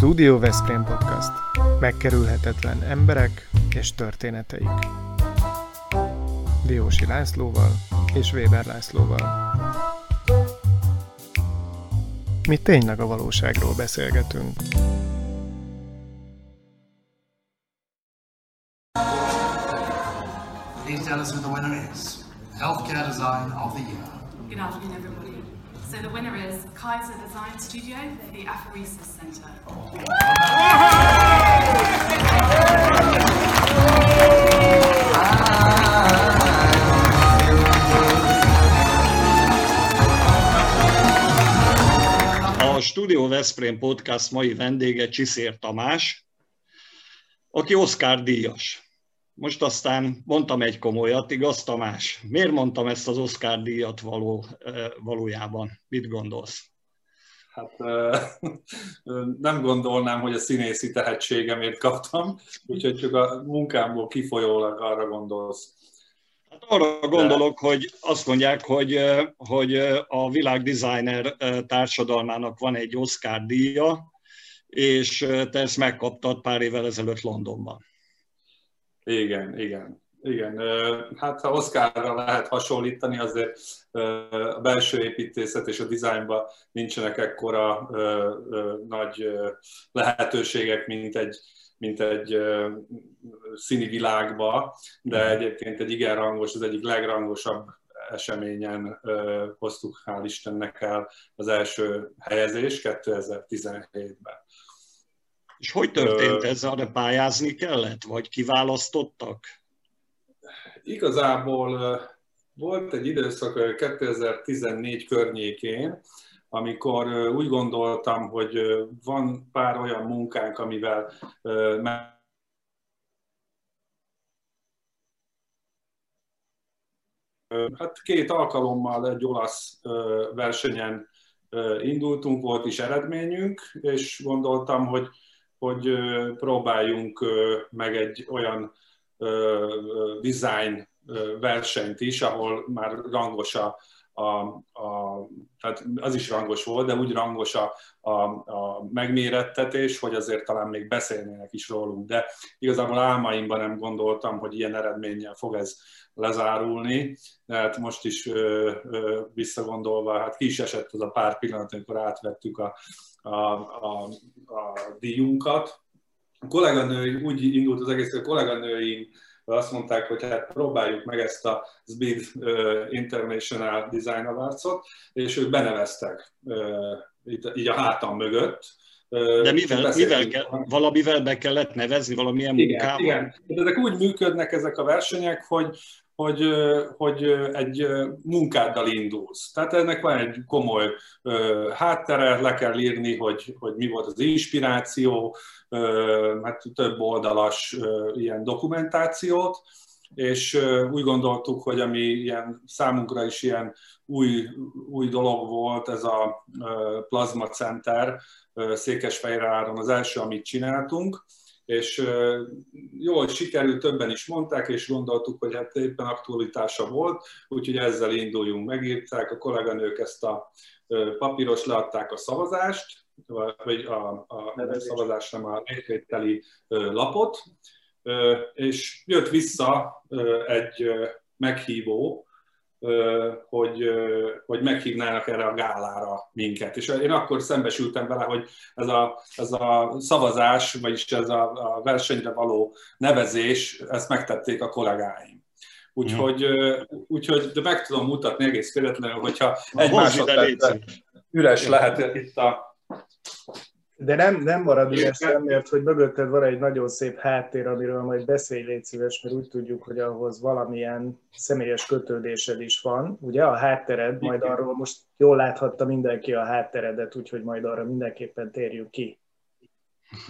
Studio Veszprém Podcast. Megkerülhetetlen emberek és történeteik. Diósi Lászlóval és Weber Lászlóval. Mi tényleg a valóságról beszélgetünk. Please tell us who the winner is. Healthcare Design of the Year. Good afternoon, everybody. So the winner is Kaiser Design Studio for the Aphoresis Centre. A Veszprém Podcast mai vendége Csiszér Tamás, aki Oscar díjas. Most aztán mondtam egy komolyat, igaz Tamás? Miért mondtam ezt az Oscar díjat való, valójában? Mit gondolsz? Hát nem gondolnám, hogy a színészi tehetségemért kaptam, úgyhogy csak a munkámból kifolyólag arra gondolsz. Hát arra gondolok, hogy azt mondják, hogy, hogy a világ designer társadalmának van egy Oscar díja, és te ezt megkaptad pár évvel ezelőtt Londonban. Igen, igen. Igen, hát ha Oszkárra lehet hasonlítani, azért a belső építészet és a dizájnban nincsenek ekkora nagy lehetőségek, mint egy, mint egy színi világba, de mhm. egyébként egy igen rangos, az egyik legrangosabb eseményen hoztuk, hál' Istennek el az első helyezés 2017-ben. És hogy történt ez? Arra pályázni kellett, vagy kiválasztottak? Igazából volt egy időszak 2014 környékén, amikor úgy gondoltam, hogy van pár olyan munkánk, amivel Hát két alkalommal egy olasz versenyen indultunk, volt is eredményünk, és gondoltam, hogy hogy próbáljunk meg egy olyan design versenyt is, ahol már rangos a, a, a, tehát az is rangos volt, de úgy rangos a, a, a megmérettetés, hogy azért talán még beszélnének is rólunk. De igazából álmaimban nem gondoltam, hogy ilyen eredménnyel fog ez lezárulni. Tehát most is ö, ö, visszagondolva, hát ki is esett az a pár pillanat, amikor átvettük a, a, a, a díjunkat. A kolléganői, úgy indult az egész, hogy a kolléganőim azt mondták, hogy hát próbáljuk meg ezt a SBID International Design Awards-ot, és ők beneveztek így a hátam mögött, de mivel, mivel kell, valamivel be kellett nevezni, valamilyen igen, munkával? Igen, de ezek úgy működnek ezek a versenyek, hogy, hogy, hogy egy munkáddal indulsz. Tehát ennek van egy komoly háttere, le kell írni, hogy, hogy mi volt az inspiráció, hát több oldalas ilyen dokumentációt, és úgy gondoltuk, hogy ami ilyen számunkra is ilyen új, új dolog volt, ez a Plasma Center Székesfehérváron az első, amit csináltunk, és jól sikerült, többen is mondták, és gondoltuk, hogy hát éppen aktualitása volt, úgyhogy ezzel induljunk. Megírták a kolléganők ezt a papíros, leadták a szavazást, vagy a, a, szavazás nem a részvételi lapot, és jött vissza egy meghívó, hogy, hogy meghívnának erre a gálára minket. És én akkor szembesültem vele, hogy ez a, ez a szavazás, vagyis ez a, a versenyre való nevezés, ezt megtették a kollégáim. Úgyhogy, mm. úgyhogy de meg tudom mutatni egész véletlenül, hogyha egy másodperc üres lehet itt a de nem, nem marad ügyesen, mert hogy mögötted van egy nagyon szép háttér, amiről majd beszélj, légy szíves, mert úgy tudjuk, hogy ahhoz valamilyen személyes kötődésed is van. Ugye a háttered, majd arról most jól láthatta mindenki a hátteredet, úgyhogy majd arra mindenképpen térjünk ki.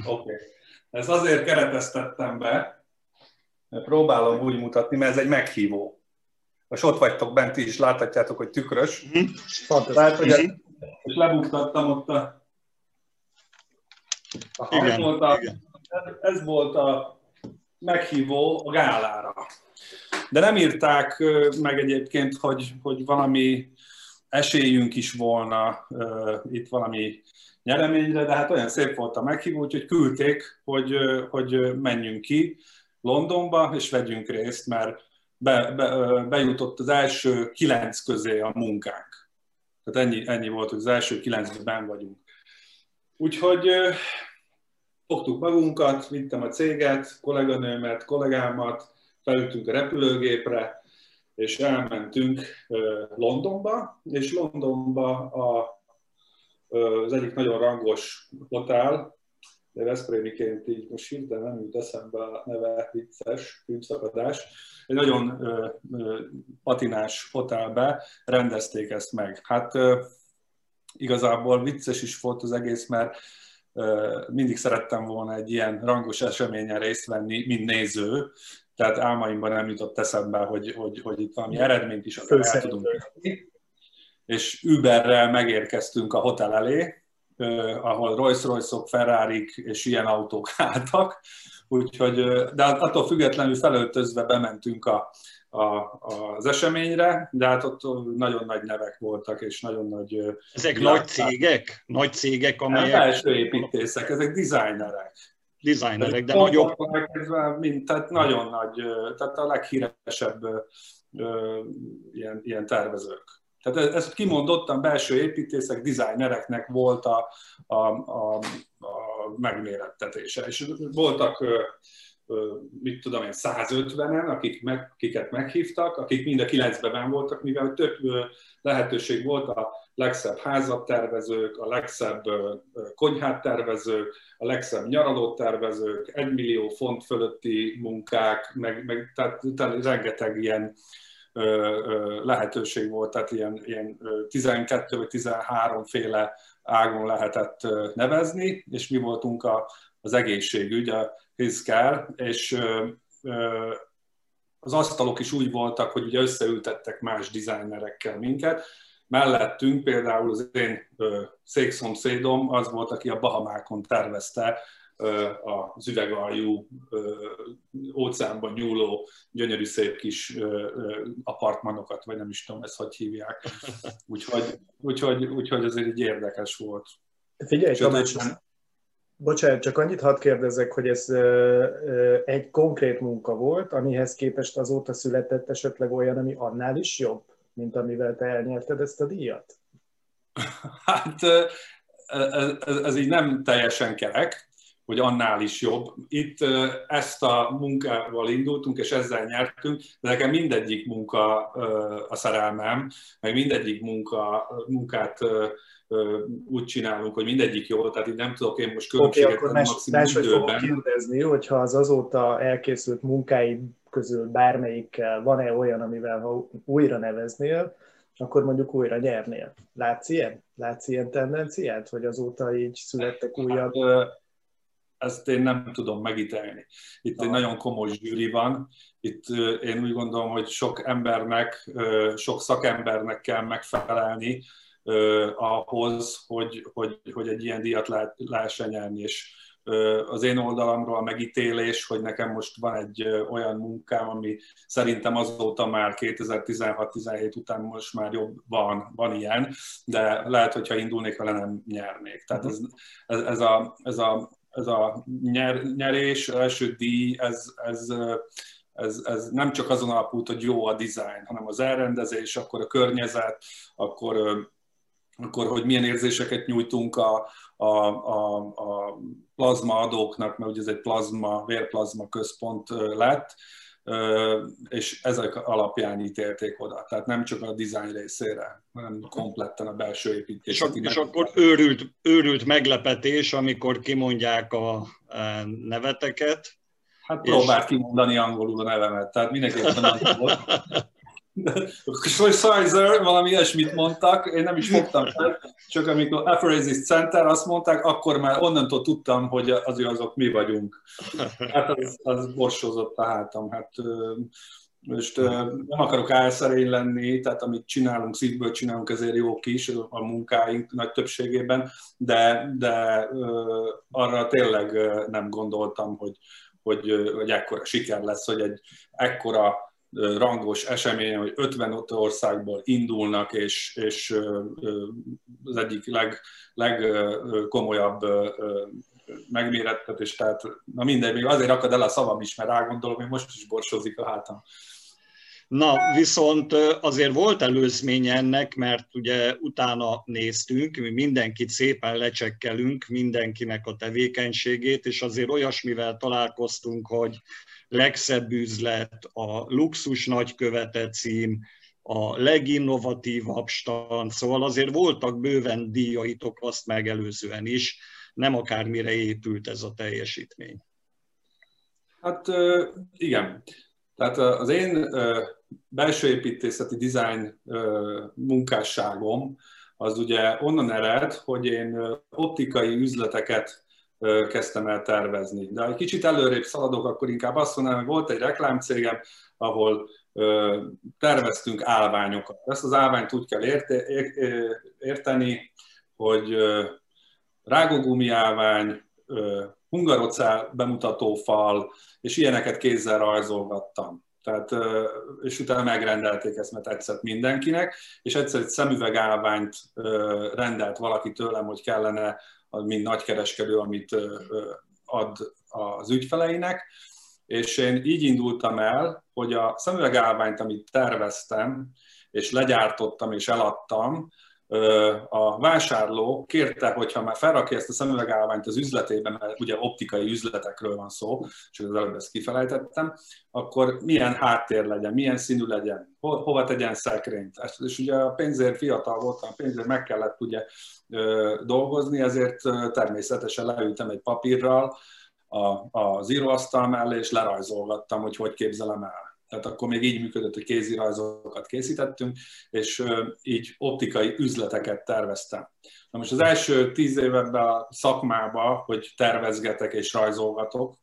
Oké. Okay. Ezt azért kereteztettem be, mert próbálom úgy mutatni, mert ez egy meghívó. Most ott vagytok bent is, láthatjátok, hogy tükrös. Fantasztikus. Lát, hogy és lebuktattam ott a Aha, igen, ez, volt a, igen. ez volt a meghívó a gálára. De nem írták meg egyébként, hogy, hogy valami esélyünk is volna itt valami nyereményre, de hát olyan szép volt a meghívó, hogy küldték, hogy, hogy menjünk ki Londonba, és vegyünk részt, mert be, be, bejutott az első kilenc közé a munkánk. Tehát ennyi, ennyi volt, hogy az első kilencben vagyunk. Úgyhogy fogtuk magunkat, vittem a céget, kolléganőmet, kollégámat, felültünk a repülőgépre, és elmentünk Londonba, és Londonba a, az egyik nagyon rangos hotel, de Veszprémiként így most hirtelen nem jut eszembe a neve vicces, filmszakadás, egy nagyon ö, ö, patinás hotelbe rendezték ezt meg. Hát ö, igazából vicces is volt az egész, mert mindig szerettem volna egy ilyen rangos eseményen részt venni, mint néző, tehát álmaimban nem jutott eszembe, hogy, hogy, hogy itt valami eredményt is el tudunk És Uberrel megérkeztünk a hotel elé, ahol Rolls-Royce-ok, ferrari és ilyen autók álltak, úgyhogy, de attól függetlenül felöltözve bementünk a, a, az eseményre, de hát ott nagyon nagy nevek voltak, és nagyon nagy... Ezek nagy cégek? Nagy cégek, amelyek... Belső építészek, ezek designerek. Designerek, de nagyobb... Mint, tehát nagyon nagy, tehát a leghíresebb ilyen, ilyen tervezők. Tehát ezt kimondottan belső építészek, dizájnereknek volt a, a, a, a megmérettetése. És voltak, mit tudom én, 150-en, akik meg, akiket meghívtak, akik mind a kilencben voltak, mivel több lehetőség volt a legszebb házat tervezők, a legszebb konyhát tervezők, a legszebb nyaralót tervezők, egy millió font fölötti munkák, meg, meg tehát, tehát rengeteg ilyen lehetőség volt, tehát ilyen, ilyen 12 vagy 13 féle ágon lehetett nevezni, és mi voltunk a, az egészségügy, a healthcare, és az asztalok is úgy voltak, hogy ugye összeültettek más dizájnerekkel minket. Mellettünk például az én székszomszédom az volt, aki a Bahamákon tervezte az üvegaljú óceánban nyúló gyönyörű szép kis apartmanokat, vagy nem is tudom, ezt hogy hívják. Úgyhogy, úgyhogy, úgyhogy azért így érdekes volt. Figyelj, Tamás, bocsánat, csak annyit hadd kérdezzek, hogy ez egy konkrét munka volt, amihez képest azóta született esetleg olyan, ami annál is jobb, mint amivel te elnyerted ezt a díjat? Hát ez, ez, ez így nem teljesen kerek, hogy annál is jobb. Itt ezt a munkával indultunk, és ezzel nyertünk, de nekem mindegyik munka a szerelmem, meg mindegyik munka, munkát úgy csinálunk, hogy mindegyik jó, tehát így nem tudok én most különbséget okay, tenni maximum más, időben. Fogok kérdezni, hogyha az azóta elkészült munkáid közül bármelyikkel van-e olyan, amivel ha újra neveznél, akkor mondjuk újra nyernél. Látsz ilyen? Látsz ilyen tendenciát, hogy azóta így születtek újabb? Hát, ezt én nem tudom megítelni. Itt Aha. egy nagyon komoly zsűri van, itt én úgy gondolom, hogy sok embernek, sok szakembernek kell megfelelni ahhoz, hogy, hogy, hogy egy ilyen díjat lehessen nyerni, és az én oldalamról a megítélés, hogy nekem most van egy olyan munkám, ami szerintem azóta már 2016-17 után most már jobb van, van ilyen, de lehet, hogyha indulnék vele, nem nyernék. Tehát ez, ez, ez, a, ez a ez a nyer, nyerés, első díj, ez, ez, ez, ez nem csak azon alapult, hogy jó a design, hanem az elrendezés, akkor a környezet, akkor, akkor hogy milyen érzéseket nyújtunk a, a, a, a plazma adóknak, mert ugye ez egy plazma, vérplazma központ lett, és ezek alapján ítélték oda. Tehát nem csak a design részére, hanem kompletten a belső építés. És, és akkor őrült, őrült meglepetés, amikor kimondják a neveteket. Hát próbált és... kimondani angolul a nevemet, tehát mindenképpen az volt. Schweizer, valami ilyesmit mondtak, én nem is fogtam fel, csak amikor Aphoresis Center azt mondták, akkor már onnantól tudtam, hogy az azok mi vagyunk. Hát az, az borsozott a hátam. Hát most nem akarok álszerény lenni, tehát amit csinálunk, szívből csinálunk, ezért jók is a munkáink nagy többségében, de, de arra tényleg nem gondoltam, hogy, hogy, hogy ekkora siker lesz, hogy egy ekkora rangos esemény, hogy 55 országból indulnak, és, és az egyik leg, legkomolyabb megmérettetés, tehát na mindegy, még azért akad el a szavam is, mert rágondolom, hogy most is borsozik a hátam. Na, viszont azért volt előzmény ennek, mert ugye utána néztünk, mi mindenkit szépen lecsekkelünk, mindenkinek a tevékenységét, és azért olyasmivel találkoztunk, hogy legszebb üzlet, a luxus nagykövete cím, a leginnovatívabb stand, szóval azért voltak bőven díjaitok azt megelőzően is, nem akármire épült ez a teljesítmény. Hát igen. Tehát az én belső építészeti design munkásságom az ugye onnan ered, hogy én optikai üzleteket kezdtem el tervezni. De ha egy kicsit előrébb szaladok, akkor inkább azt mondanám, hogy volt egy reklámcégem, ahol terveztünk állványokat. Ezt az állványt úgy kell érteni, hogy rágógumi állvány, hungarocál bemutatófal, és ilyeneket kézzel rajzolgattam. Tehát, és utána megrendelték ezt, mert tetszett mindenkinek, és egyszer egy szemüvegállványt rendelt valaki tőlem, hogy kellene, mint nagykereskedő, amit ad az ügyfeleinek, és én így indultam el, hogy a szemüvegállványt, amit terveztem, és legyártottam és eladtam, a vásárló kérte, hogyha már felrakja ezt a szemüvegállványt az üzletében, mert ugye optikai üzletekről van szó, és az előbb ezt kifelejtettem, akkor milyen háttér legyen, milyen színű legyen, ho- hova tegyen szekrényt. És ugye a pénzért fiatal voltam, a pénzért meg kellett ugye dolgozni, ezért természetesen leültem egy papírral a, az íróasztal mellé, és lerajzolgattam, hogy hogy képzelem el tehát akkor még így működött, hogy kézirajzokat készítettünk, és így optikai üzleteket terveztem. Na most az első tíz évben a szakmába, hogy tervezgetek és rajzolgatok,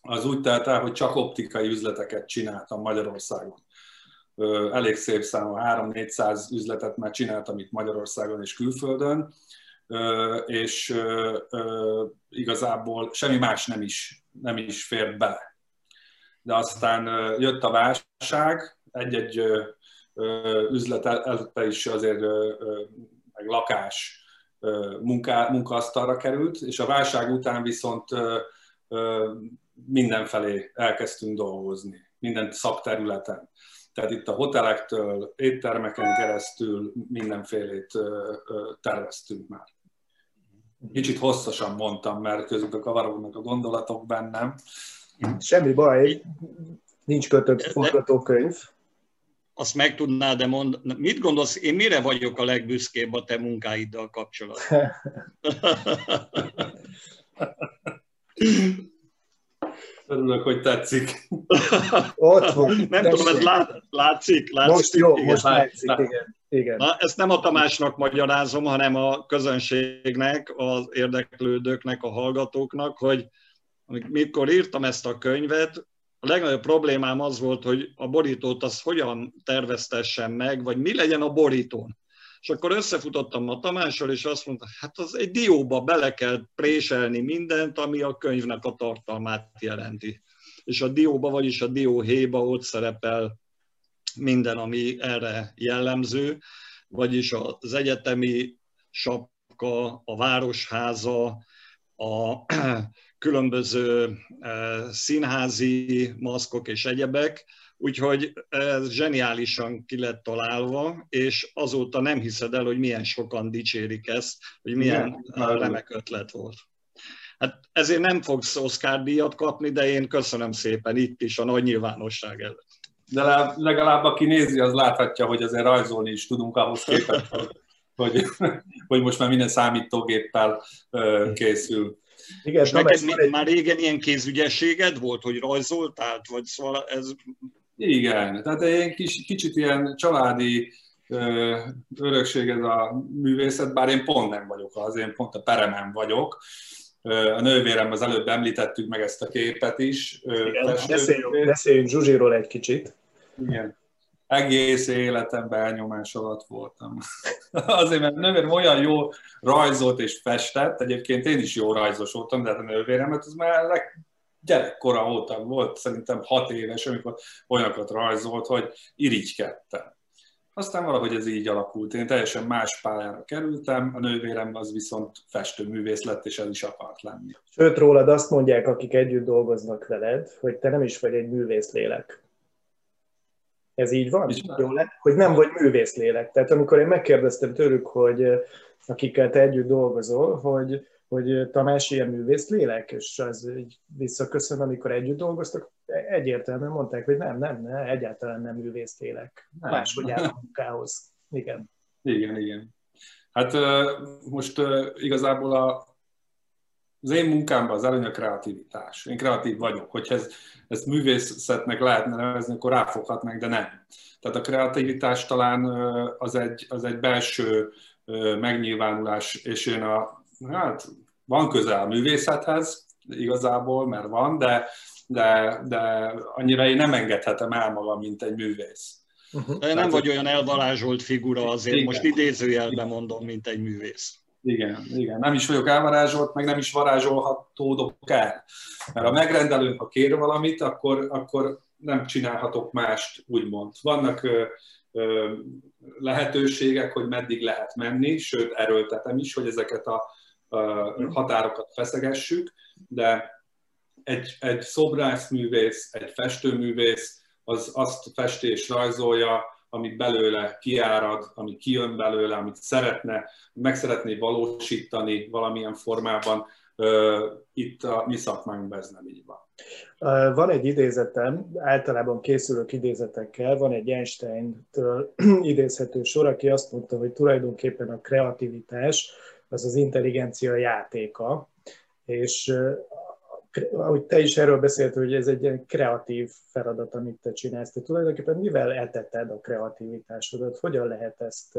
az úgy telt el, hogy csak optikai üzleteket csináltam Magyarországon. Elég szép szám, 3-400 üzletet már csináltam itt Magyarországon és külföldön, és igazából semmi más nem is, nem is fér bele de aztán jött a válság, egy-egy üzlet előtte is azért meg lakás munká, munkaasztalra került, és a válság után viszont mindenfelé elkezdtünk dolgozni, minden szakterületen. Tehát itt a hotelektől, éttermeken keresztül mindenfélét terveztünk már. Kicsit hosszasan mondtam, mert közben kavarognak a gondolatok bennem, Semmi baj, nincs kötött forgatókönyv. Azt meg tudnád de mondani, mit gondolsz, én mire vagyok a legbüszkébb a te munkáiddal kapcsolatban? Örülök, hogy tetszik. Ott van. Nem tessék. tudom, ez lát, látszik, látszik. Most jó, igen, most látszik, igen. igen. Na, ezt nem a Tamásnak magyarázom, hanem a közönségnek, az érdeklődőknek, a hallgatóknak, hogy mikor írtam ezt a könyvet, a legnagyobb problémám az volt, hogy a borítót az hogyan terveztessem meg, vagy mi legyen a borítón. És akkor összefutottam a Tamással, és azt mondta, hát az egy dióba bele kell préselni mindent, ami a könyvnek a tartalmát jelenti. És a dióba, vagyis a dióhéba ott szerepel minden, ami erre jellemző, vagyis az egyetemi sapka, a városháza, a különböző eh, színházi maszkok és egyebek, úgyhogy ez zseniálisan ki lett találva, és azóta nem hiszed el, hogy milyen sokan dicsérik ezt, hogy milyen Igen, remek ötlet volt. Hát ezért nem fogsz Oscar díjat kapni, de én köszönöm szépen itt is a nagy nyilvánosság előtt. De legalább aki nézi, az láthatja, hogy azért rajzolni is tudunk ahhoz képest, hogy, hogy most már minden számítógéppel készül. Igen, és neked egy... már régen ilyen kézügyességed volt, hogy rajzoltál? Vagy szóval ez... Igen, tehát egy kis, kicsit ilyen családi örökség ez a művészet, bár én pont nem vagyok az, én pont a peremen vagyok. A nővérem az előbb említettük meg ezt a képet is. Igen, beszéljünk, beszéljünk Zsuzsiról egy kicsit. Igen egész életemben elnyomás alatt voltam. Azért, mert nővérem olyan jó rajzolt és festett, egyébként én is jó rajzos voltam, de hát a nővéremet az már leg, gyerekkora óta volt, szerintem hat éves, amikor olyanokat rajzolt, hogy irigykedtem. Aztán valahogy ez így alakult. Én teljesen más pályára kerültem, a nővérem az viszont festőművész lett, és ez is akart lenni. Sőt, rólad azt mondják, akik együtt dolgoznak veled, hogy te nem is vagy egy művész lélek. Ez így van? Jó lett? Hogy nem vagy művész lélek. Tehát amikor én megkérdeztem tőlük, hogy eh, akikkel te együtt dolgozol, hogy, hogy Tamás ilyen művész lélek, és az így visszaköszön, amikor együtt dolgoztak, egyértelműen mondták, hogy nem, nem, nem egyáltalán nem művész lélek. Máshogy áll a munkához. Igen. Igen, igen. Hát ö, most igazából a, az én munkámban az előny a kreativitás. Én kreatív vagyok. Hogyha ez, ezt művészetnek lehetne nevezni, akkor ráfoghatnánk, de nem. Tehát a kreativitás talán az egy, az egy belső megnyilvánulás, és én a, hát van közel a művészethez igazából, mert van, de, de, de annyira én nem engedhetem el magam, mint egy művész. Uh-huh. De nem vagy olyan elvarázsolt figura azért, Igen. most idézőjelben mondom, mint egy művész. Igen, igen. Nem is vagyok elvarázsolt, meg nem is varázsolhatódok el. Mert a megrendelőnk, ha kér valamit, akkor, akkor nem csinálhatok mást, úgymond. Vannak ö, ö, lehetőségek, hogy meddig lehet menni, sőt, erőltetem is, hogy ezeket a, a határokat feszegessük, de egy, egy szobrászművész, egy festőművész, az azt festi és rajzolja, amit belőle kiárad, ami kijön belőle, amit szeretne, meg szeretné valósítani valamilyen formában. Itt a mi szakmánkban ez nem így van. Van egy idézetem, általában készülök idézetekkel, van egy Einstein-től idézhető sor, aki azt mondta, hogy tulajdonképpen a kreativitás az az intelligencia játéka, és ahogy te is erről beszéltél, hogy ez egy ilyen kreatív feladat, amit te csinálsz. Te tulajdonképpen mivel eltetted a kreativitásodat? Hogyan lehet ezt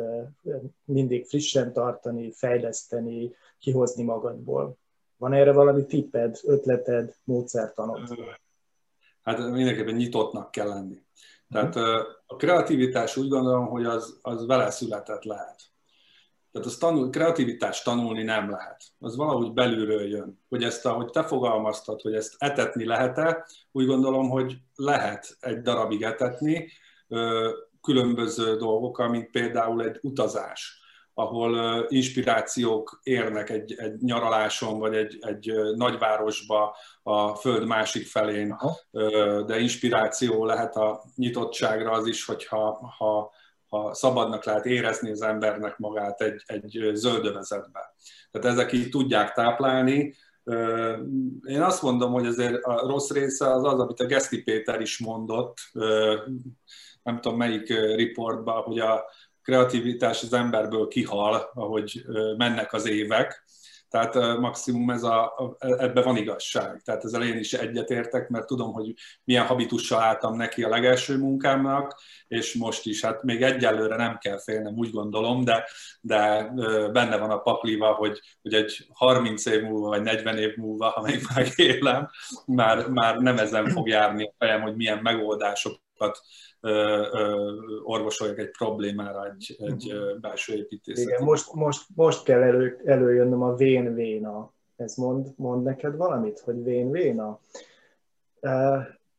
mindig frissen tartani, fejleszteni, kihozni magadból? Van erre valami tipped, ötleted, módszertanod? Hát mindenképpen nyitottnak kell lenni. Tehát a kreativitás úgy gondolom, hogy az, az vele született lehet. Tehát az tanul, kreativitást tanulni nem lehet. Az valahogy belülről jön. Hogy ezt, ahogy te fogalmaztad, hogy ezt etetni lehet-e, úgy gondolom, hogy lehet egy darabig etetni különböző dolgok, mint például egy utazás ahol inspirációk érnek egy, egy nyaraláson, vagy egy, egy nagyvárosba a föld másik felén, de inspiráció lehet a nyitottságra az is, hogyha ha, ha szabadnak lehet érezni az embernek magát egy, egy zöldövezetbe. Tehát ezek így tudják táplálni. Én azt mondom, hogy azért a rossz része az az, amit a Geszti Péter is mondott, nem tudom melyik riportban, hogy a kreativitás az emberből kihal, ahogy mennek az évek. Tehát maximum ez a, ebben van igazság. Tehát ezzel én is egyetértek, mert tudom, hogy milyen habitussal álltam neki a legelső munkámnak, és most is, hát még egyelőre nem kell félnem, úgy gondolom, de, de benne van a pakliva, hogy, hogy egy 30 év múlva, vagy 40 év múlva, ha még megélem, már, már nem ezen fog járni a fejem, hogy milyen megoldásokat orvosoljak egy problémára egy, egy belső építészet. Igen, most, most, most kell elő, előjönnöm a vén véna. Ez mond, mond neked valamit, hogy vén véna?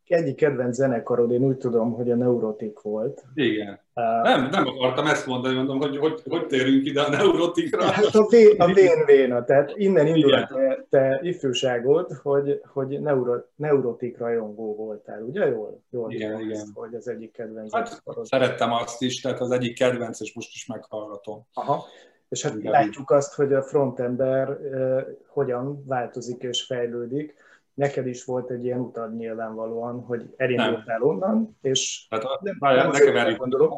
Egyik kedvenc zenekarod, én úgy tudom, hogy a Neurotik volt. Igen. Uh, nem, nem akartam ezt mondani, mondom, hogy hogy, hogy térünk ide a Neurotikra. Hát a, vé, a vén véna, tehát innen indul a te, te ifjúságod, hogy, hogy neuro, Neurotik rajongó voltál, ugye? Jól, jól igen, tudom, igen. Ezt, hogy az egyik kedvenc hát, zenekarod. Szerettem azt is, tehát az egyik kedvenc, és most is meghallgatom. Aha. És hát Igen. látjuk azt, hogy a frontember uh, hogyan változik és fejlődik neked is volt egy ilyen utad nyilvánvalóan, hogy elindultál onnan, és Hát nem, várjál, nem ne keverjük, gondolom.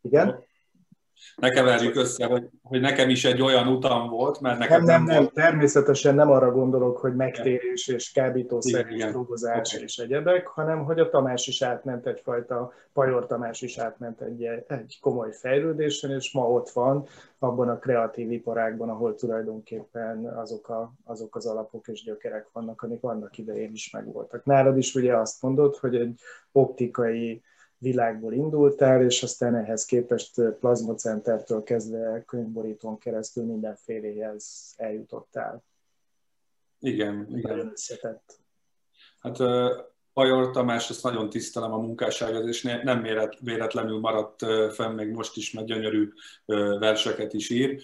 Igen? Ne keverjük össze, hogy, hogy nekem is egy olyan utam volt, mert nekem Nem, nem, nem, volt. természetesen nem arra gondolok, hogy megtérés és kábítószer és drogozás Oké. és egyebek, hanem hogy a Tamás is átment egyfajta, Pajor Tamás is átment egy, egy komoly fejlődésen, és ma ott van abban a kreatív iparágban, ahol tulajdonképpen azok, a, azok az alapok és gyökerek vannak, amik annak idején is megvoltak. Nálad is ugye azt mondod, hogy egy optikai világból indultál, és aztán ehhez képest plazmacentertől kezdve könyvborítón keresztül mindenféléhez eljutottál. Igen, igen. összetett. Hát Pajor Tamás, azt nagyon tisztelem a munkásságát, és nem véletlenül maradt fenn, még most is, mert gyönyörű verseket is ír.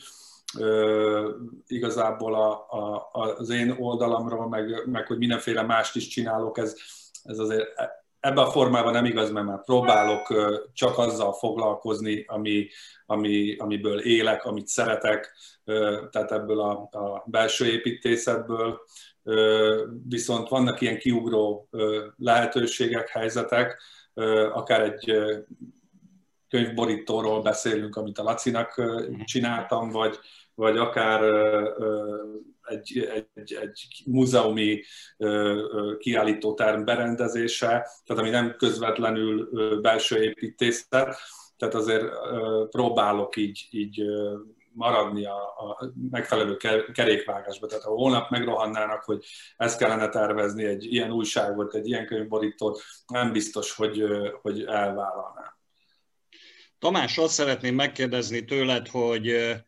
Igazából a, a, az én oldalamról, meg, meg hogy mindenféle mást is csinálok, ez, ez azért ebben a formában nem igaz, mert már próbálok csak azzal foglalkozni, ami, ami, amiből élek, amit szeretek, tehát ebből a, a belső építészetből, viszont vannak ilyen kiugró lehetőségek, helyzetek, akár egy könyvborítóról beszélünk, amit a Lacinak csináltam, vagy, vagy akár egy, egy, egy múzeumi kiállítóterm berendezése, tehát ami nem közvetlenül belső építészet, tehát azért próbálok így, így maradni a, a megfelelő kerékvágásba. Tehát ha holnap megrohannának, hogy ezt kellene tervezni, egy ilyen újságot, egy ilyen könyvborítót, nem biztos, hogy, hogy elvállalná. Tamás, azt szeretném megkérdezni tőled, hogy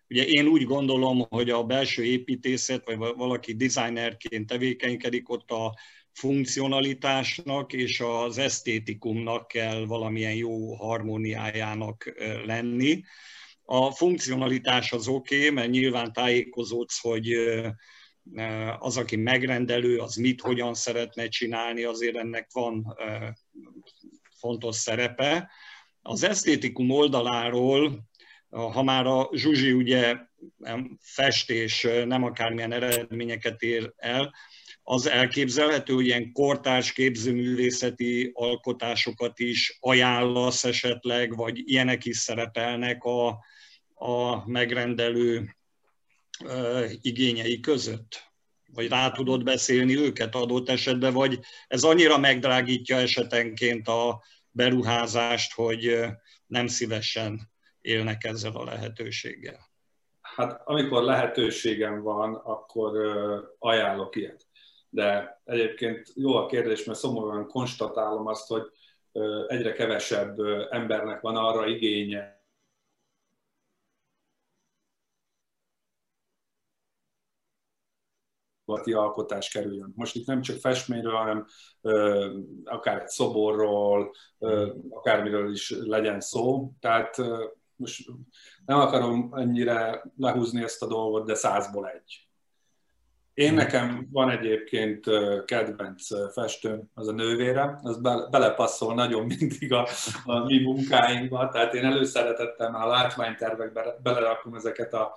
ugye én úgy gondolom, hogy a belső építészet, vagy valaki designerként tevékenykedik, ott a funkcionalitásnak és az esztétikumnak kell valamilyen jó harmóniájának lenni. A funkcionalitás az oké, okay, mert nyilván tájékozódsz, hogy az, aki megrendelő, az mit, hogyan szeretne csinálni, azért ennek van fontos szerepe. Az esztétikum oldaláról, ha már a Zsuzsi ugye festés nem akármilyen eredményeket ér el, az elképzelhető, hogy ilyen kortárs képzőművészeti alkotásokat is ajánlasz esetleg, vagy ilyenek is szerepelnek a, a megrendelő igényei között? Vagy rá tudod beszélni őket adott esetben, vagy ez annyira megdrágítja esetenként a beruházást, hogy nem szívesen élnek ezzel a lehetőséggel? Hát amikor lehetőségem van, akkor ajánlok ilyet. De egyébként jó a kérdés, mert szomorúan konstatálom azt, hogy egyre kevesebb embernek van arra igénye, gyakorlati alkotás kerüljön. Most itt nem csak festményről, hanem ö, akár egy szoborról, ö, akármiről is legyen szó. Tehát ö, most nem akarom ennyire lehúzni ezt a dolgot, de százból egy. Én nekem van egyébként kedvenc festőm, az a nővére, az belepasszol nagyon mindig a, a mi munkáinkba, tehát én előszeretettem a látványtervekbe belerakom ezeket a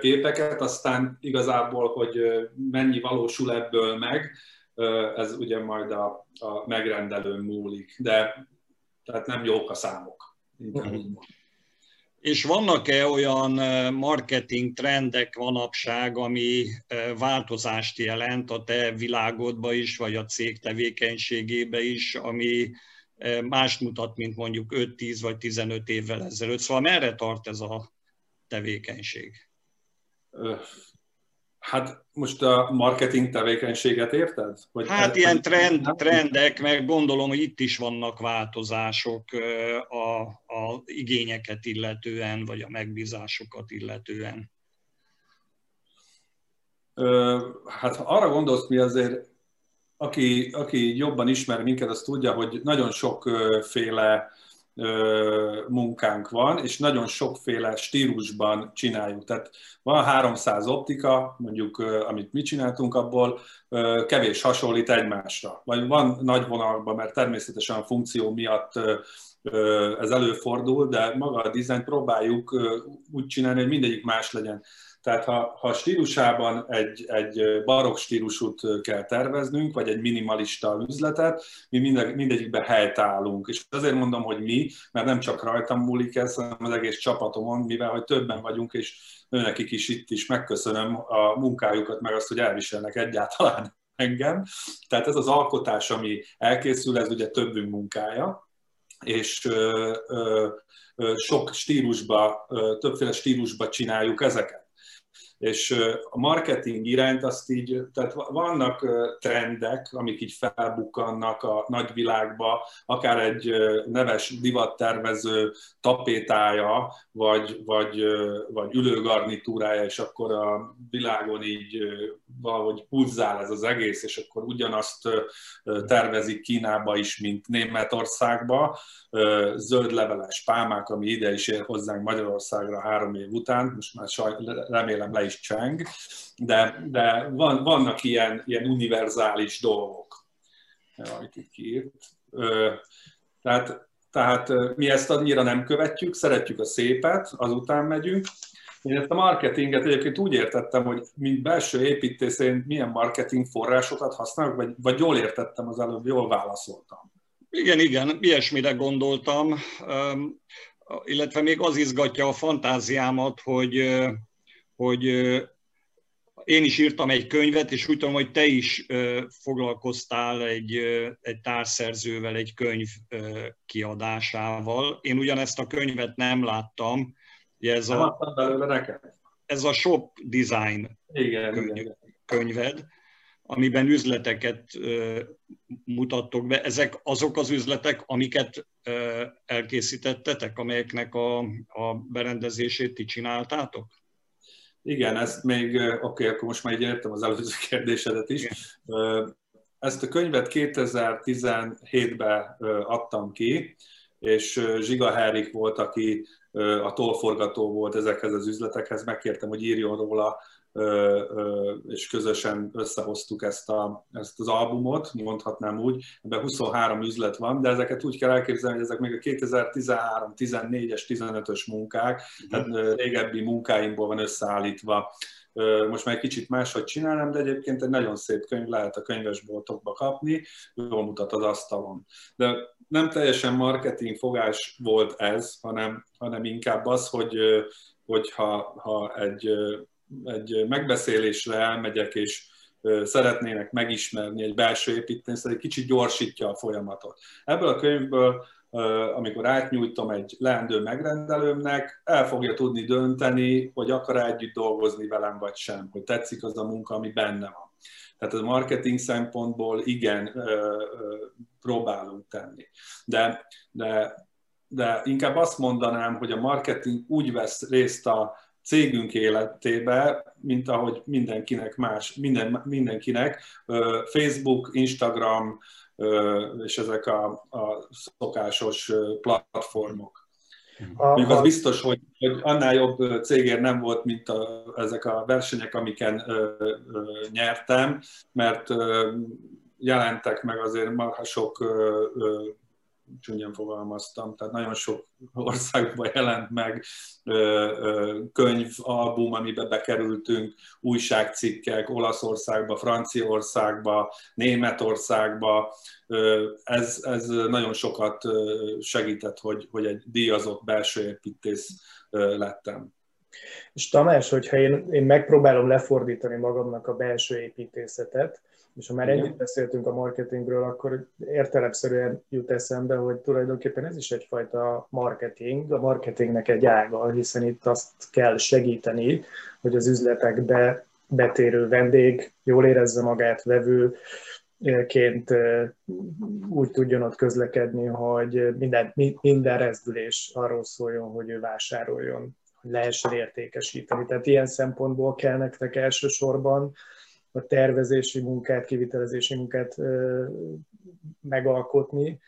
képeket, aztán igazából, hogy mennyi valósul ebből meg, ez ugye majd a, a megrendelőn múlik, de tehát nem jók a számok. Inkább hmm. És vannak-e olyan marketing trendek manapság, ami változást jelent a te világodba is, vagy a cég tevékenységébe is, ami mást mutat, mint mondjuk 5-10 vagy 15 évvel ezelőtt. Szóval merre tart ez a tevékenység? Hát most a marketing tevékenységet érted? Vagy hát el, ilyen trend, trendek, meg gondolom, hogy itt is vannak változások a, a igényeket illetően, vagy a megbízásokat illetően. Hát ha arra gondolsz, mi azért, aki, aki jobban ismer minket, az tudja, hogy nagyon sokféle munkánk van, és nagyon sokféle stílusban csináljuk. Tehát van 300 optika, mondjuk, amit mi csináltunk, abból kevés hasonlít egymásra. Vagy van nagy vonalban, mert természetesen a funkció miatt ez előfordul, de maga a dizájn próbáljuk úgy csinálni, hogy mindegyik más legyen. Tehát ha, ha stílusában egy, egy barokk stílusút kell terveznünk, vagy egy minimalista üzletet, mi minde, mindegyikben helytállunk. És azért mondom, hogy mi, mert nem csak rajtam múlik ez, hanem az egész csapatomon, mivel hogy többen vagyunk, és nekik is itt is megköszönöm a munkájukat, meg azt, hogy elviselnek egyáltalán engem. Tehát ez az alkotás, ami elkészül, ez ugye többünk munkája, és ö, ö, sok stílusba, többféle stílusba csináljuk ezeket és a marketing iránt azt így, tehát vannak trendek, amik így felbukkannak a nagyvilágba, akár egy neves divattervező tapétája, vagy, vagy, vagy ülőgarnitúrája, és akkor a világon így valahogy pulzál ez az egész, és akkor ugyanazt tervezik Kínába is, mint Németországba, zöld leveles pálmák, ami ide is ér hozzánk Magyarországra három év után, most már saj, remélem le is cseng, de, de van, vannak ilyen, ilyen univerzális dolgok, amit itt kiírt. Tehát, tehát mi ezt annyira nem követjük, szeretjük a szépet, azután megyünk, én ezt a marketinget egyébként úgy értettem, hogy mint belső építész én milyen marketing forrásokat használok, vagy, vagy jól értettem az előbb, jól válaszoltam. Igen, igen, ilyesmire gondoltam, illetve még az izgatja a fantáziámat, hogy, hogy én is írtam egy könyvet, és úgy tudom, hogy te is foglalkoztál egy, egy társszerzővel, egy könyv kiadásával. Én ugyanezt a könyvet nem láttam, ez a, ez a shop design igen, könyv, igen. könyved, amiben üzleteket mutattok be. Ezek azok az üzletek, amiket elkészítettetek, amelyeknek a, a berendezését ti csináltátok? Igen, ezt még, oké, okay, akkor most már így értem az előző kérdésedet is. Igen. Ezt a könyvet 2017-ben adtam ki, és Zsiga Herik volt, aki a tollforgató volt ezekhez az üzletekhez, megkértem, hogy írjon róla, és közösen összehoztuk ezt, a, ezt az albumot, mondhatnám úgy. Ebben 23 üzlet van, de ezeket úgy kell elképzelni, hogy ezek még a 2013, 14-es, 15-ös munkák, tehát régebbi munkáimból van összeállítva. Most már egy kicsit máshogy csinálom, de egyébként egy nagyon szép könyv lehet a könyvesboltokba kapni, jól mutat az asztalon. De nem teljesen marketing fogás volt ez, hanem, hanem inkább az, hogy, hogy ha, ha egy, egy megbeszélésre elmegyek, és szeretnének megismerni egy belső építést, egy kicsit gyorsítja a folyamatot. Ebből a könyvből, amikor átnyújtom egy leendő megrendelőmnek, el fogja tudni dönteni, hogy akar együtt dolgozni velem, vagy sem, hogy tetszik az a munka, ami benne van. Tehát a marketing szempontból igen, próbálunk tenni. De, de, de inkább azt mondanám, hogy a marketing úgy vesz részt a cégünk életébe, mint ahogy mindenkinek más, minden, mindenkinek. Facebook, Instagram és ezek a, a szokásos platformok. Mondjuk az biztos, hogy, hogy annál jobb cégért nem volt, mint a, ezek a versenyek, amiken ö, ö, nyertem, mert ö, jelentek meg azért marha sok ö, ö, csúnyán fogalmaztam, tehát nagyon sok országban jelent meg könyv, album, amiben bekerültünk, újságcikkek Olaszországba, Franciaországba, Németországba. Ez, ez nagyon sokat segített, hogy, hogy egy díjazott belső építész lettem. És Tamás, hogyha én, én megpróbálom lefordítani magamnak a belső építészetet, és ha már ennyit beszéltünk a marketingről, akkor értelemszerűen jut eszembe, hogy tulajdonképpen ez is egyfajta marketing, a marketingnek egy ága, hiszen itt azt kell segíteni, hogy az üzletekbe betérő vendég jól érezze magát vevő, ként úgy tudjon ott közlekedni, hogy minden, minden rezdülés arról szóljon, hogy ő vásároljon, hogy lehessen értékesíteni. Tehát ilyen szempontból kell nektek elsősorban a tervezési munkát, kivitelezési munkát megalkotni,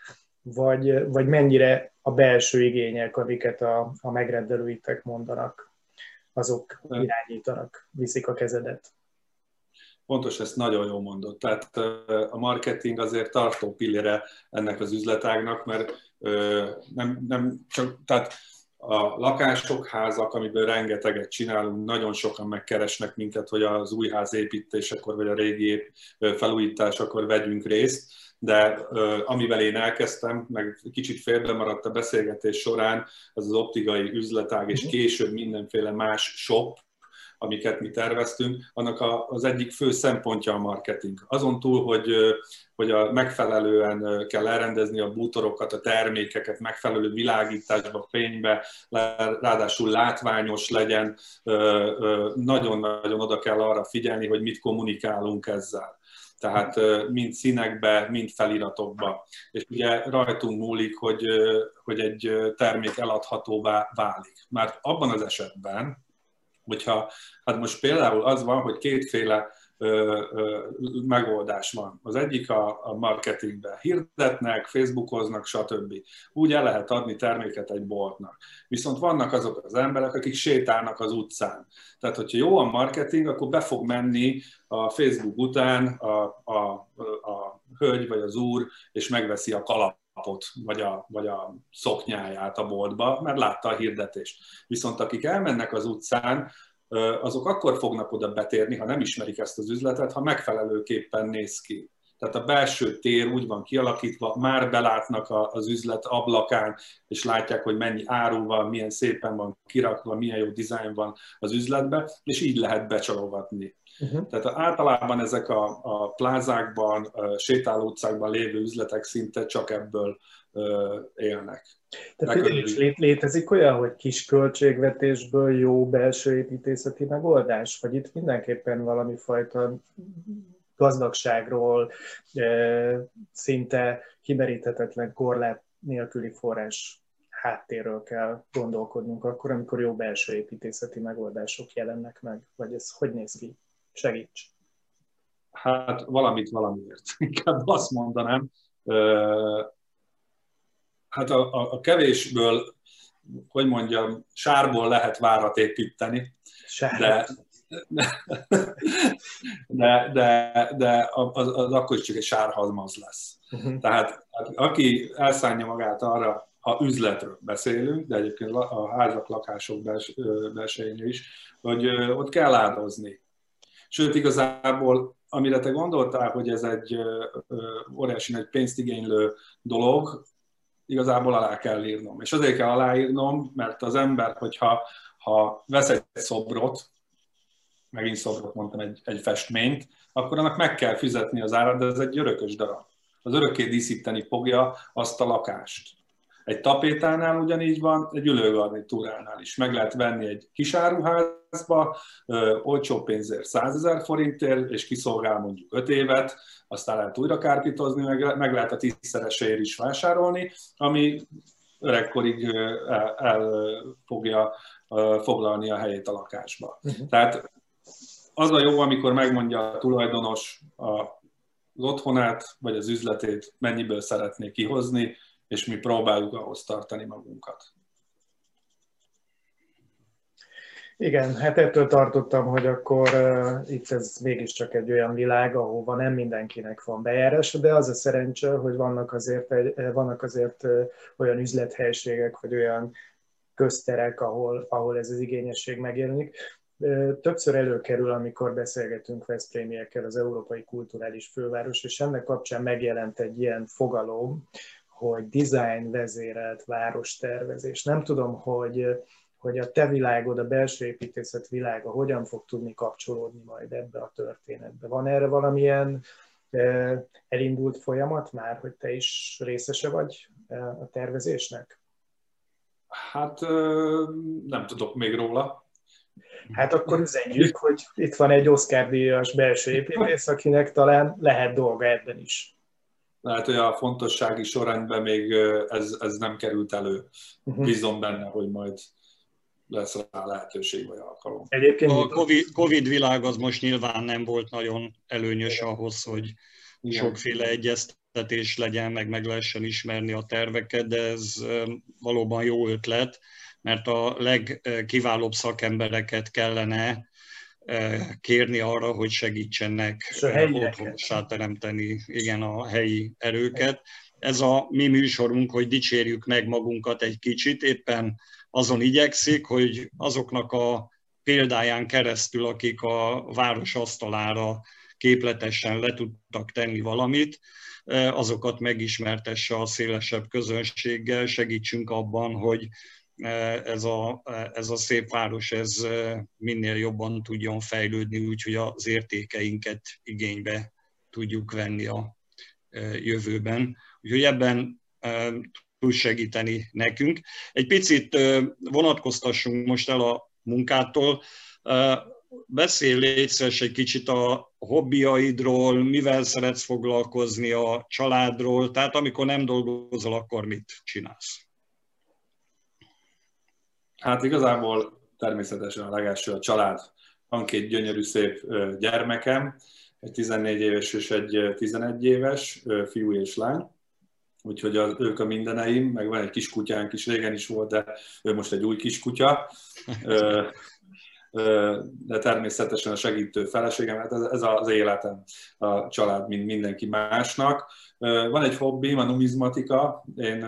vagy, vagy mennyire a belső igények, amiket a, a megrendelőitek mondanak, azok irányítanak, viszik a kezedet. Pontos, ezt nagyon jól mondott. Tehát a marketing azért tartó pillére ennek az üzletágnak, mert nem, nem csak, tehát a lakások, házak, amiből rengeteget csinálunk, nagyon sokan megkeresnek minket, hogy az új ház építésekor, vagy a régi felújításakor vegyünk részt, de amivel én elkezdtem, meg kicsit félbe maradt a beszélgetés során, az az optikai üzletág, és mhm. később mindenféle más shop, amiket mi terveztünk, annak az egyik fő szempontja a marketing. Azon túl, hogy, hogy a megfelelően kell elrendezni a bútorokat, a termékeket, megfelelő világításba, fénybe, ráadásul látványos legyen, nagyon-nagyon oda kell arra figyelni, hogy mit kommunikálunk ezzel tehát mind színekbe, mind feliratokba. És ugye rajtunk múlik, hogy, hogy egy termék eladhatóvá válik. Mert abban az esetben, hogyha, hát most például az van, hogy kétféle ö, ö, megoldás van. Az egyik a, a marketingben hirdetnek, facebookoznak, stb. Úgy el lehet adni terméket egy boltnak. Viszont vannak azok az emberek, akik sétálnak az utcán. Tehát, hogyha jó a marketing, akkor be fog menni a Facebook után a, a, a hölgy vagy az úr, és megveszi a kalapot, vagy a, vagy a szoknyáját a boltba, mert látta a hirdetést. Viszont akik elmennek az utcán, azok akkor fognak oda betérni, ha nem ismerik ezt az üzletet, ha megfelelőképpen néz ki. Tehát a belső tér úgy van kialakítva, már belátnak az üzlet ablakán, és látják, hogy mennyi áru van, milyen szépen van kirakva, milyen jó dizájn van az üzletbe, és így lehet becsalogatni. Uh-huh. Tehát általában ezek a, a plázákban, a sétáló utcákban lévő üzletek szinte csak ebből élnek. Tehát is létezik olyan, hogy kis költségvetésből jó belső építészeti megoldás? Vagy itt mindenképpen valami fajta gazdagságról, szinte kimeríthetetlen korlát nélküli forrás háttérről kell gondolkodnunk akkor, amikor jó belső építészeti megoldások jelennek meg, vagy ez hogy néz ki? Segíts! Hát valamit valamiért. Inkább azt mondanám, hát a, a, a kevésből, hogy mondjam, sárból lehet várat építeni, Sár. de, de, de, de az, az akkor is csak egy sárhalmaz lesz. Uh-huh. Tehát hát, aki elszánja magát arra, ha üzletről beszélünk, de egyébként a házak, lakások bels, belsején is, hogy ott kell áldozni. Sőt, igazából, amire te gondoltál, hogy ez egy óriási nagy pénzt igénylő dolog, igazából alá kell írnom. És azért kell aláírnom, mert az ember, hogyha ha vesz egy szobrot, megint szobrot mondtam, egy, egy festményt, akkor annak meg kell fizetni az árat, de ez egy örökös darab. Az örökké díszíteni fogja azt a lakást. Egy tapétánál ugyanígy van, egy ülőgarnitúránál is. Meg lehet venni egy kis áruházba, ö, olcsó pénzért 100 ezer forintért, és kiszolgál mondjuk 5 évet, aztán lehet újra kárpítozni, meg, meg lehet a tízszereséért is vásárolni, ami öregkorig el, el fogja foglalni a helyét a lakásba. Uh-huh. Tehát az a jó, amikor megmondja a tulajdonos az otthonát, vagy az üzletét, mennyiből szeretné kihozni, és mi próbáljuk ahhoz tartani magunkat. Igen, hát ettől tartottam, hogy akkor uh, itt ez mégiscsak egy olyan világ, ahova nem mindenkinek van bejárása, de az a szerencse, hogy vannak azért, egy, vannak azért uh, olyan üzlethelységek, vagy olyan közterek, ahol, ahol ez az igényesség megjelenik. Többször előkerül, amikor beszélgetünk Veszprémiekkel az Európai Kulturális Főváros, és ennek kapcsán megjelent egy ilyen fogalom, hogy design vezérelt várostervezés. Nem tudom, hogy, hogy a te világod, a belső építészet világa hogyan fog tudni kapcsolódni majd ebbe a történetbe. Van erre valamilyen elindult folyamat már, hogy te is részese vagy a tervezésnek? Hát nem tudok még róla. Hát akkor üzenjük, hogy itt van egy Oscar díjas belső építész, akinek talán lehet dolga ebben is lehet, hogy a fontossági sorrendben még ez, ez nem került elő. Uh-huh. Bízom benne, hogy majd lesz rá lehetőség vagy alkalom. Egyébként a COVID, COVID világ az most nyilván nem volt nagyon előnyös ahhoz, hogy Igen. sokféle egyeztetés legyen, meg meg lehessen ismerni a terveket, de ez valóban jó ötlet, mert a legkiválóbb szakembereket kellene kérni arra, hogy segítsenek otthonossá teremteni igen, a helyi erőket. Ez a mi műsorunk, hogy dicsérjük meg magunkat egy kicsit, éppen azon igyekszik, hogy azoknak a példáján keresztül, akik a város asztalára képletesen le tudtak tenni valamit, azokat megismertesse a szélesebb közönséggel, segítsünk abban, hogy ez a, ez a szép város ez minél jobban tudjon fejlődni, úgyhogy az értékeinket igénybe tudjuk venni a jövőben. Úgyhogy ebben tud segíteni nekünk. Egy picit vonatkoztassunk most el a munkától. Beszélj légy egy kicsit a hobbiaidról, mivel szeretsz foglalkozni a családról, tehát amikor nem dolgozol, akkor mit csinálsz? Hát igazából természetesen a legelső a család. Van két gyönyörű szép gyermekem, egy 14 éves és egy 11 éves, fiú és lány. Úgyhogy az, ők a mindeneim, meg van egy kiskutyánk is, régen is volt, de ő most egy új kiskutya. De természetesen a segítő feleségem, hát ez, ez az életem, a család, mint mindenki másnak. Van egy hobbim, a numizmatika, én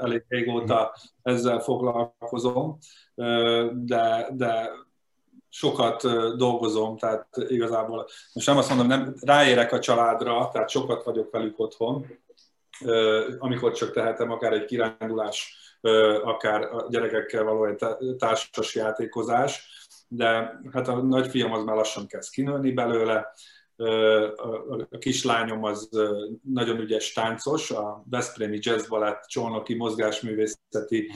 elég régóta ezzel foglalkozom, de, de sokat dolgozom, tehát igazából most nem azt mondom, nem ráérek a családra, tehát sokat vagyok velük otthon, amikor csak tehetem, akár egy kirándulás, akár a gyerekekkel való egy társas játékozás, de hát a nagyfiam az már lassan kezd kinőni belőle, a kislányom az nagyon ügyes táncos, a Veszprémi Jazz Ballet Csolnoki Mozgásművészeti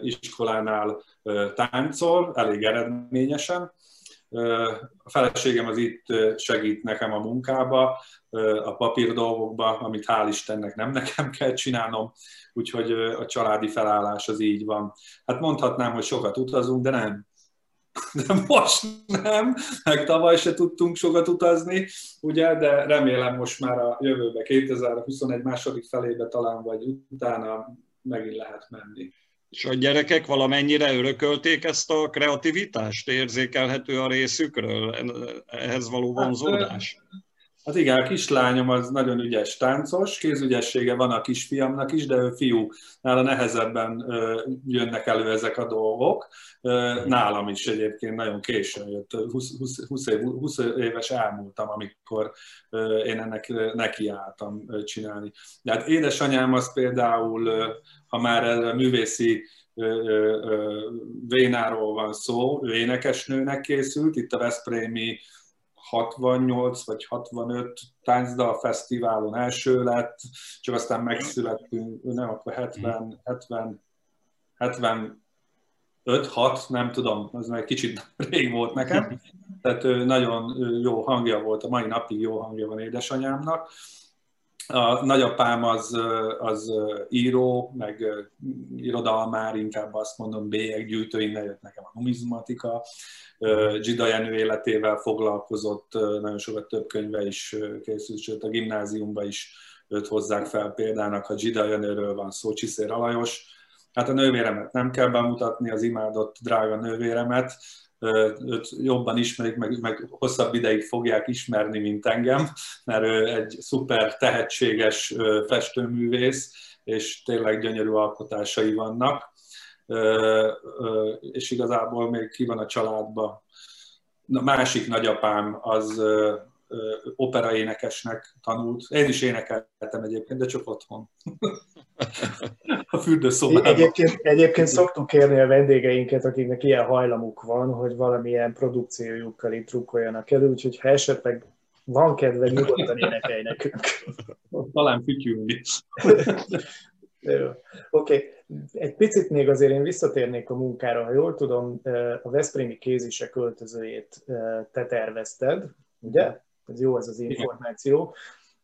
Iskolánál táncol, elég eredményesen. A feleségem az itt segít nekem a munkába, a papír dolgokba, amit hál' Istennek nem nekem kell csinálnom, úgyhogy a családi felállás az így van. Hát mondhatnám, hogy sokat utazunk, de nem de most nem, meg tavaly se tudtunk sokat utazni, ugye, de remélem most már a jövőbe, 2021 második felébe talán, vagy utána megint lehet menni. És a gyerekek valamennyire örökölték ezt a kreativitást? Érzékelhető a részükről? Ehhez való hát, vonzódás? Hát, Hát igen, a kislányom az nagyon ügyes táncos, kézügyessége van a kisfiamnak is, de ő fiú, nála nehezebben jönnek elő ezek a dolgok. Nálam is egyébként nagyon későn jött, 20, 20, 20, év, 20 éves elmúltam, amikor én ennek nekiálltam csinálni. De hát édesanyám az például, ha már a művészi Vénáról van szó, ő énekesnőnek készült, itt a Veszprémi 68 vagy 65 táncdal fesztiválon első lett, csak aztán megszülettünk, nem, akkor 70, 70, 70 5-6, nem tudom, az már egy kicsit rég volt nekem. Tehát nagyon jó hangja volt, a mai napig jó hangja van édesanyámnak. A nagyapám az, az író, meg irodalmár, inkább azt mondom, bélyeggyűjtő, innen jött nekem a numizmatika. Gida Jenő életével foglalkozott, nagyon sokat több könyve is készült, sőt a gimnáziumban is őt hozzák fel példának, ha Gida Jenőről van szó, Csiszér Alajos. Hát a nővéremet nem kell bemutatni, az imádott drága nővéremet, őt jobban ismerik, meg, meg hosszabb ideig fogják ismerni, mint engem, mert ő egy szuper tehetséges festőművész, és tényleg gyönyörű alkotásai vannak, és igazából még ki van a családba. A másik nagyapám az operaénekesnek tanult. Én is énekeltem egyébként, de csak otthon. a fürdőszobában. Egyébként, egyébként szoktuk kérni a vendégeinket, akiknek ilyen hajlamuk van, hogy valamilyen produkciójukkal itt trukkoljanak elő, úgyhogy ha esetleg van kedve, nyugodtan énekelj nekünk. Talán fütyülni. Oké, okay. egy picit még azért én visszatérnék a munkára. Ha jól tudom, a Veszprémi kézise költözőjét te tervezted, ugye? Ez jó ez az információ.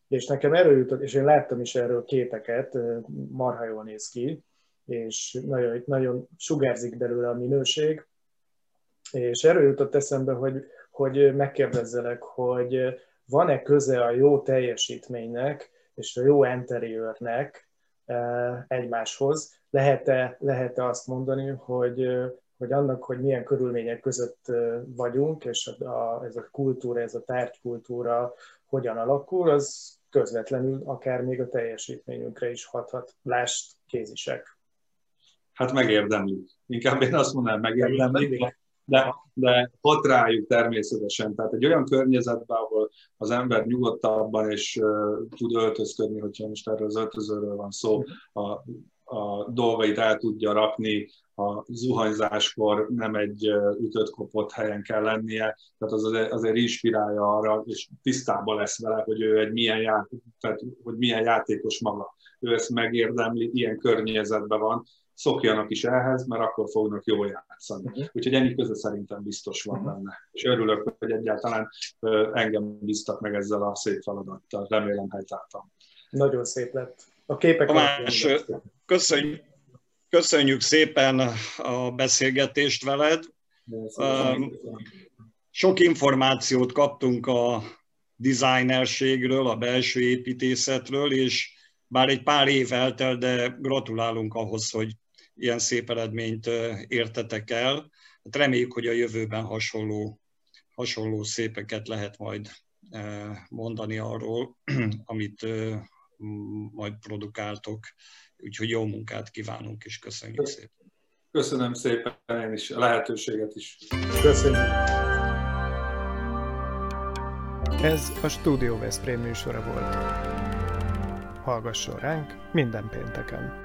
És nekem erről jutott, és én láttam is erről képeket, marha jól néz ki, és nagyon, nagyon sugárzik belőle a minőség. És erről jutott eszembe, hogy, hogy megkérdezzelek, hogy van-e köze a jó teljesítménynek és a jó interiőrnek egymáshoz? Lehet-e, lehet-e azt mondani, hogy, hogy annak, hogy milyen körülmények között vagyunk, és a, ez a kultúra, ez a tárgykultúra hogyan alakul, az közvetlenül akár még a teljesítményünkre is hathat. Lásd, kézisek. Hát megérdemlik. Inkább én azt mondanám, megérdemlik, de, de hat rájuk természetesen. Tehát egy olyan környezetben, ahol az ember nyugodtabban és uh, tud öltözködni, hogyha most erről az öltözőről van szó, a, a dolgait el tudja rakni, a zuhanyzáskor nem egy ütött kopott helyen kell lennie, tehát az azért inspirálja arra, és tisztában lesz vele, hogy ő egy milyen, já, tehát, hogy milyen játékos maga. Ő ezt megérdemli, ilyen környezetben van, szokjanak is ehhez, mert akkor fognak jól játszani. Uh-huh. Úgyhogy ennyi köze szerintem biztos van uh-huh. benne. És örülök, hogy egyáltalán engem bíztak meg ezzel a szép feladattal. Remélem helytáltam. Nagyon szép lett. A képek... Tamás, köszönjük, köszönjük szépen a beszélgetést veled. Sok információt kaptunk a designerségről, a belső építészetről, és bár egy pár év eltelt, de gratulálunk ahhoz, hogy ilyen szép eredményt értetek el. Hát reméljük, hogy a jövőben hasonló, hasonló szépeket lehet majd mondani arról, amit majd produkáltok. Úgyhogy jó munkát kívánunk, és köszönjük szépen. Köszönöm szépen én is a lehetőséget is. Köszönjük. Ez a Studio Veszprém műsora volt. Hallgasson ránk minden pénteken!